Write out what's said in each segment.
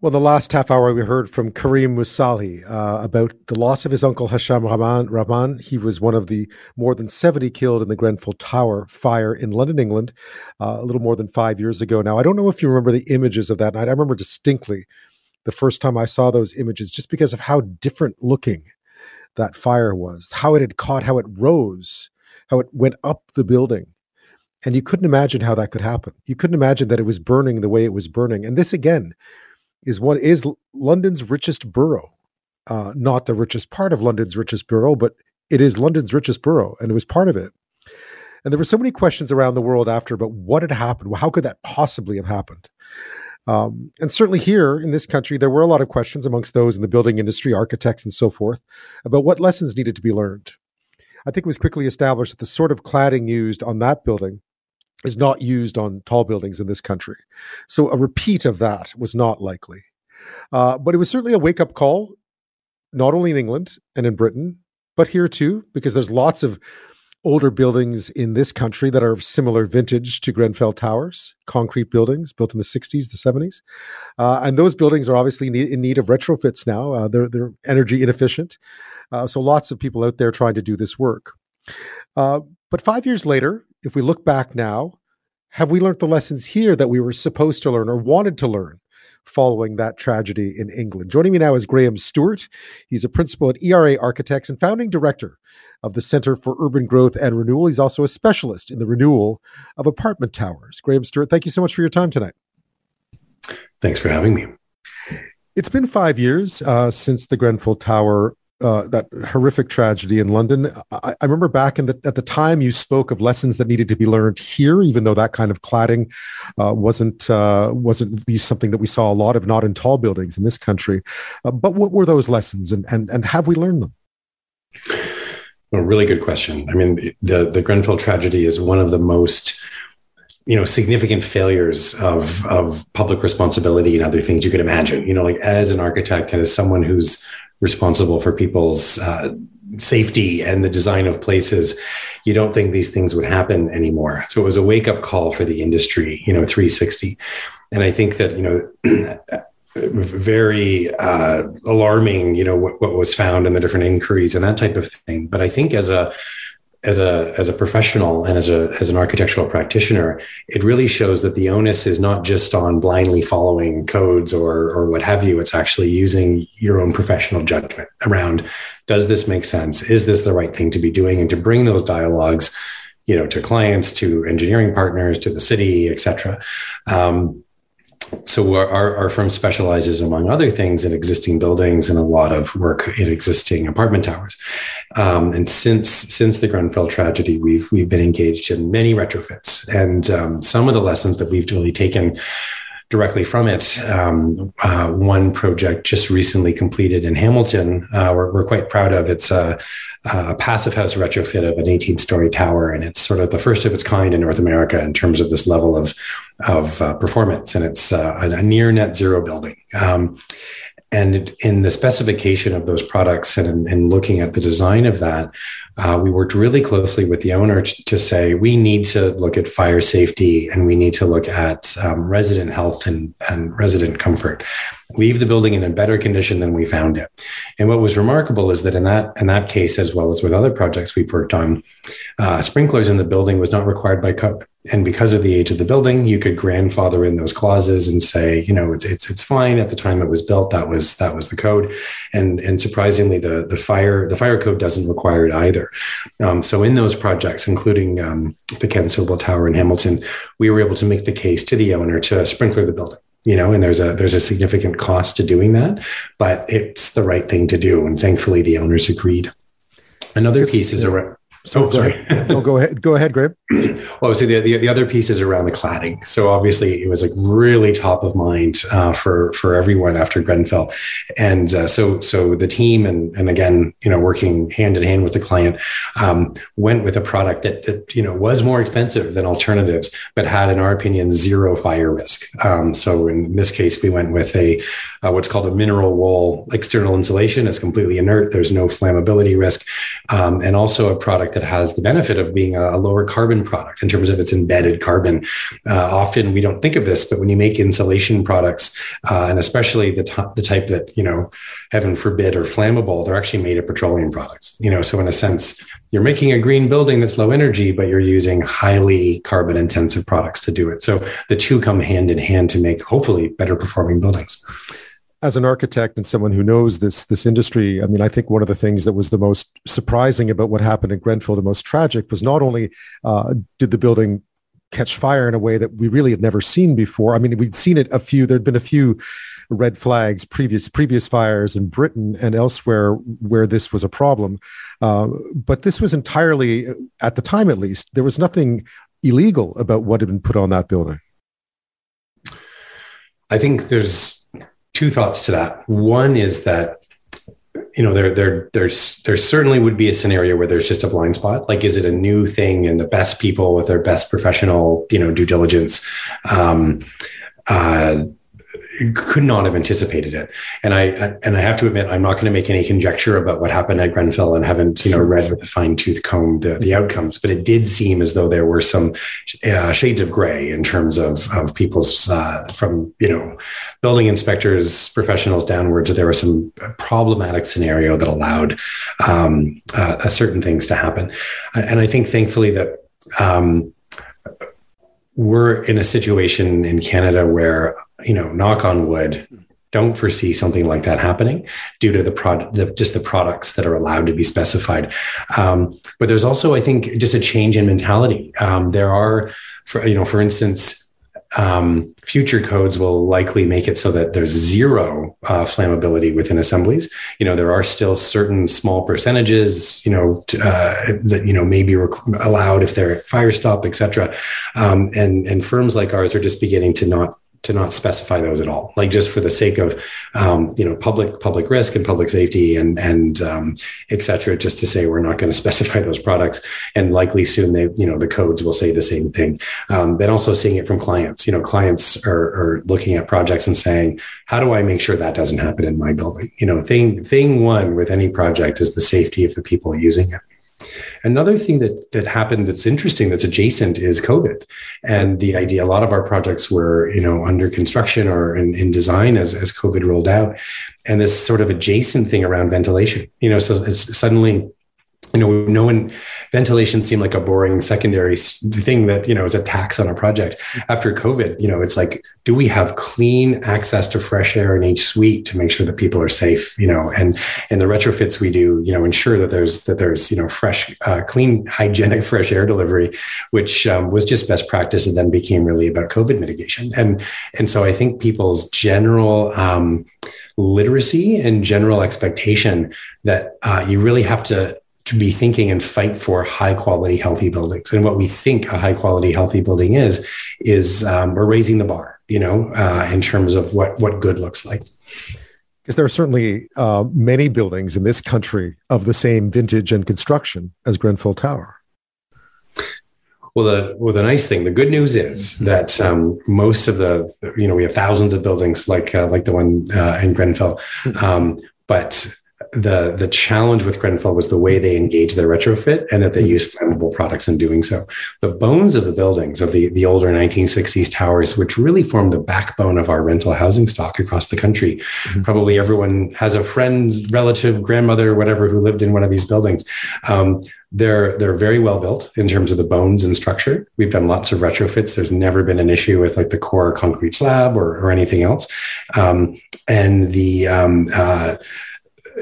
Well, the last half hour we heard from Karim Mussilhy uh, about the loss of his uncle Hesham Rahman. Rahman. He was one of the more than 70 killed in the Grenfell Tower fire in London, England, uh, a little more than five years ago now. I don't know if you remember the images of that night. I remember distinctly the first time I saw those images just because of how different looking that fire was, how it had caught, how it rose, how it went up the building. And you couldn't imagine how that could happen. You couldn't imagine that it was burning the way it was burning. And this again, is one is London's richest borough, uh, not the richest part of London's richest borough, but it is London's richest borough, and it was part of it. And there were so many questions around the world after about what had happened. Well, how could that possibly have happened? Um, and certainly here in this country, there were a lot of questions amongst those in the building industry, architects, and so forth, about what lessons needed to be learned. I think it was quickly established that the sort of cladding used on that building is not used on tall buildings in this country. So a repeat of that was not likely. Uh, but it was certainly a wake up call, not only in England and in Britain, but here too, because there's lots of older buildings in this country that are of similar vintage to Grenfell Towers, concrete buildings built in the 60s, the 70s. Uh, and those buildings are obviously in need of retrofits now. Uh, they're, they're energy inefficient. Uh, so lots of people out there trying to do this work. But five years later, if we look back now, have we learned the lessons here that we were supposed to learn or wanted to learn following that tragedy in England? Joining me now is Graeme Stewart. He's a principal at ERA Architects and founding director of the Center for Urban Growth and Renewal. He's also a specialist in the renewal of apartment towers. Graeme Stewart, thank you so much for your time tonight. Thanks for having me. It's been five years uh, since the Grenfell Tower uh, that horrific tragedy in London. I, I, remember back in the, at the time you spoke of lessons that needed to be learned here, even though that kind of cladding uh, wasn't uh, wasn't something that we saw a lot of, not in tall buildings in this country. Uh, but what were those lessons, and and and have we learned them? A really good question. I mean, the the Grenfell tragedy is one of the most you know significant failures of of public responsibility and other things you could imagine you know like as an architect and as someone who's responsible for people's uh, safety and the design of places, you don't think these things would happen anymore. So it was a wake up call for the industry, you know, 360. And I think that, you know, very uh, alarming, you know, what, what was found in the different inquiries and that type of thing. But I think as a as a as a professional and as a as an architectural practitioner, it really shows that the onus is not just on blindly following codes or or what have you. It's actually using your own professional judgment around does this make sense? Is this the right thing to be doing? And to bring those dialogues, you know, to clients, to engineering partners, to the city, et cetera. Um, so our, our firm specializes among other things in existing buildings and a lot of work in existing apartment towers. Um, and since since the grenfell tragedy we've we've been engaged in many retrofits. And um, some of the lessons that we've really taken directly from it. Um, uh, one project just recently completed in Hamilton, uh, we're, we're, quite proud of. It's a, a, passive house retrofit of an 18 story tower, and it's sort of the first of its kind in North America in terms of this level of, of uh, performance. And it's uh, a, a, near net zero building. Um, and in the specification of those products and in looking at the design of that, uh, we worked really closely with the owner to say we need to look at fire safety and we need to look at um, resident health and, and resident comfort leave the building in a better condition than we found it. And what was remarkable is that in that in that case, as well as with other projects we've worked on, uh, sprinklers in the building was not required by code. And because of the age of the building, you could grandfather in those clauses and say, you know, it's it's it's fine at the time it was built. That was that was the code, and and surprisingly, the the fire the fire code doesn't require it either. Um, so in those projects, including um, the Ken Soble Tower in Hamilton, we were able to make the case to the owner to sprinkler the building you know and there's a there's a significant cost to doing that but it's the right thing to do and thankfully the owners agreed another piece is around so oh, sorry. no, go ahead. Go ahead, Graeme. Well, so the, the, the other piece is around the cladding. So obviously, it was like really top of mind uh, for for everyone after Grenfell, and uh, so so the team and and again, you know, working hand in hand with the client, um, went with a product that that you know was more expensive than alternatives, but had, in our opinion, zero fire risk. Um, so in this case, we went with a uh, what's called a mineral wool external insulation. It's completely inert. There's no flammability risk, um, and also a product that has the benefit of being a, a lower carbon product in terms of its embedded carbon. Uh, often we don't think of this, but when you make insulation products, uh, and especially the, t- the type that, you know, heaven forbid, are flammable, they're actually made of petroleum products. You know, so in a sense, you're making a green building that's low energy, but you're using highly carbon intensive products to do it. So the two come hand in hand to make hopefully better performing buildings as an architect and someone who knows this this industry, I mean, I think one of the things that was the most surprising about what happened in Grenfell, the most tragic, was not only uh, did the building catch fire in a way that we really had never seen before. I mean, we'd seen it a few. There'd been a few red flags, previous previous fires in Britain and elsewhere where this was a problem, uh, but this was entirely, at the time at least, there was nothing illegal about what had been put on that building. I think there's two thoughts to that. One is that you know there there there's there certainly would be a scenario where there's just a blind spot like is it a new thing and the best people with their best professional you know due diligence um, uh, could not have anticipated it. And I and I have to admit, I'm not going to make any conjecture about what happened at Grenfell and haven't you know read with a fine tooth comb the, the outcomes. But it did seem as though there were some uh, shades of gray in terms of of people's uh, from you know building inspectors, professionals downwards. There was some problematic scenario that allowed um, uh, certain things to happen. And I think thankfully that. Um, we're in a situation in Canada where you know, knock on wood, don't foresee something like that happening due to the product, just the products that are allowed to be specified. Um, but there's also, I think, just a change in mentality. Um, there are, for, you know, for instance, um, future codes will likely make it so that there's zero uh, flammability within assemblies. You know, there are still certain small percentages, you know, uh, that you know may be rec- allowed if they're fire stop, et cetera. Um, and and firms like ours are just beginning to not to not specify those at all, like just for the sake of, um, you know, public public risk and public safety and and um, et cetera, just to say we're not going to specify those products. And likely soon they, you know, the codes will say the same thing. Um, then also seeing it from clients, you know, clients are, are looking at projects and saying, how do I make sure that doesn't happen in my building? You know, thing thing one with any project is the safety of the people using it. Another thing that that happened that's interesting that's adjacent is COVID, and the idea. A lot of our projects were you know under construction or in, in design as as COVID rolled out, and this sort of adjacent thing around ventilation. You know, so it's suddenly you know, no one ventilation seemed like a boring secondary thing that, you know, is a tax on a project. After COVID, you know, it's like, do we have clean access to fresh air in each suite to make sure that people are safe, you know, and, and the retrofits we do, you know, ensure that there's, that there's, you know, fresh, uh, clean, hygienic, fresh air delivery, which um, was just best practice and then became really about COVID mitigation. And, and so I think people's general, um, literacy and general expectation that uh, you really have to to be thinking and fight for high quality, healthy buildings. And what we think a high quality, healthy building is, is um, we're raising the bar, you know, uh, in terms of what, what good looks like. Because there are certainly uh, many buildings in this country of the same vintage and construction as Grenfell Tower. Well, the well, the nice thing, the good news is that um, most of the, you know, we have thousands of buildings like uh, like the one uh, in Grenfell, um, but the the challenge with Grenfell was the way they engaged their retrofit and that they mm-hmm. used flammable products in doing so. The bones of the buildings of the, the older 1960s towers, which really formed the backbone of our rental housing stock across the country. Mm-hmm. Probably everyone has a friend, relative, grandmother, whatever, who lived in one of these buildings. Um, they're they're very well built in terms of the bones and structure. We've done lots of retrofits. There's never been an issue with like the core concrete slab or, or anything else. Um, and the um, uh,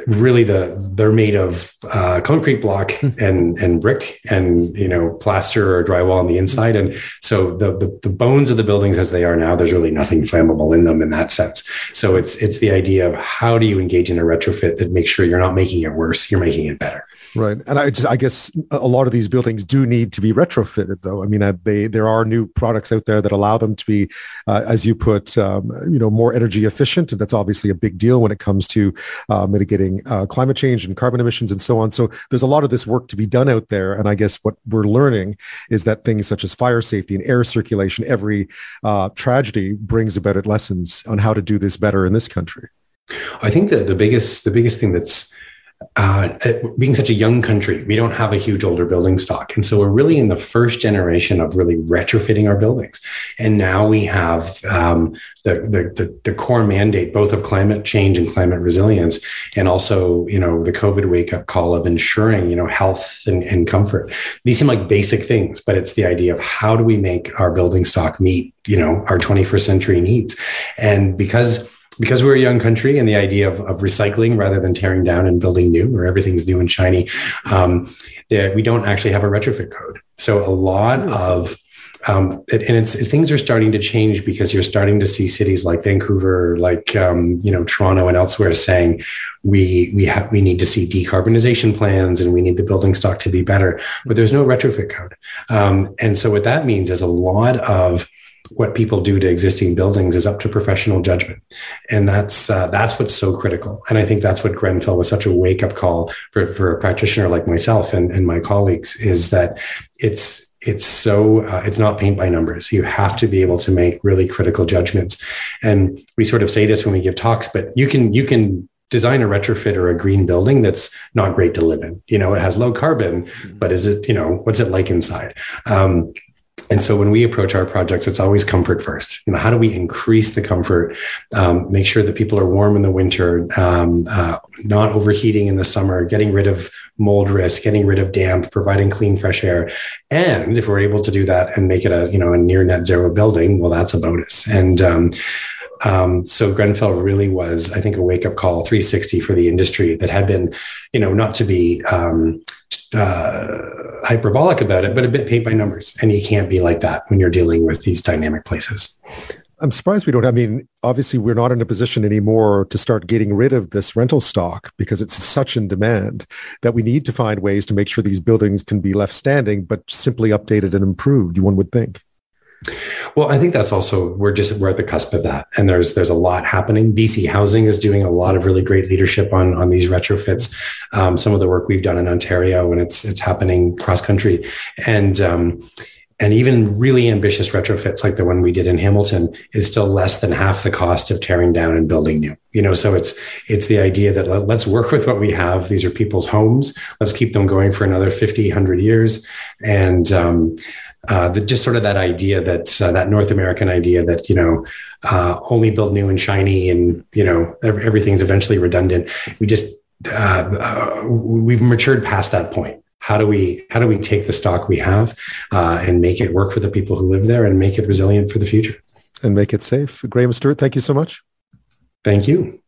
really the they're made of uh, concrete block hmm. and and brick and you know plaster or drywall on the inside. And so the, the, the bones of the buildings as they are now there's really nothing flammable in them in that sense. So it's it's the idea of how do you engage in a retrofit that makes sure you're not making it worse you're making it better. Right, and I just I guess a lot of these buildings do need to be retrofitted, though. I mean, uh, they there are new products out there that allow them to be, uh, as you put, um, you know, more energy efficient, and that's obviously a big deal when it comes to uh, mitigating uh, climate change and carbon emissions and so on. So there's a lot of this work to be done out there, and I guess what we're learning is that things such as fire safety and air circulation, every uh, tragedy brings about it lessons on how to do this better in this country. I think that the biggest the biggest thing that's uh, being such a young country, we don't have a huge older building stock. And so we're really in the first generation of really retrofitting our buildings. And now we have um, the, the, the, the, core mandate, both of climate change and climate resilience, and also, you know, the COVID wake up call of ensuring, you know, health and, and comfort. These seem like basic things, but it's the idea of how do we make our building stock meet, you know, our 21st century needs. And because because we're a young country and the idea of, of recycling rather than tearing down and building new where everything's new and shiny um, that we don't actually have a retrofit code. So a lot of um, and it's things are starting to change because you're starting to see cities like Vancouver, like um, you know Toronto and elsewhere saying we we have we need to see decarbonization plans and we need the building stock to be better, but there's no retrofit code, um, and so what that means is a lot of what people do to existing buildings is up to professional judgment, and that's uh, that's what's so critical. And I think that's what Grenfell was such a wake up call for for a practitioner like myself and, and my colleagues is that it's it's so uh, it's not paint by numbers. You have to be able to make really critical judgments. And we sort of say this when we give talks but you can you can design a retrofit or a green building that's not great to live in. You know it has low carbon but is it you know what's it like inside? Um, and so when we approach our projects, it's always comfort first. You know, how do we increase the comfort, um, make sure that people are warm in the winter, um, uh, not overheating in the summer, getting rid of mold risk, getting rid of damp, providing clean, fresh air. And if we're able to do that and make it a, you know, a near net zero building, well, that's a bonus. And, um, um, so Grenfell really was, I think, a wake up call 360 for the industry that had been, you know, not to be um, uh, hyperbolic about it, but a bit paint by numbers. And you can't be like that when you're dealing with these dynamic places. I'm surprised we don't. I mean, obviously, we're not in a position anymore to start getting rid of this rental stock because it's such in demand that we need to find ways to make sure these buildings can be left standing, but simply updated and improved. One would think. Well, I think that's also we're just we're at the cusp of that, and there's there's a lot happening. BC Housing is doing a lot of really great leadership on on these retrofits. Um, some of the work we've done in Ontario, and it's it's happening cross country, and um, and even really ambitious retrofits like the one we did in Hamilton is still less than half the cost of tearing down and building new. You know, so it's it's the idea that let's work with what we have. These are people's homes. Let's keep them going for another 50, 100 years, and um, uh, the, just sort of that idea that uh, that North American idea that you know uh, only build new and shiny and you know everything's eventually redundant. We just uh, uh, we've matured past that point. How do we how do we take the stock we have uh, and make it work for the people who live there and make it resilient for the future and make it safe? Graeme Stewart, thank you so much. Thank you.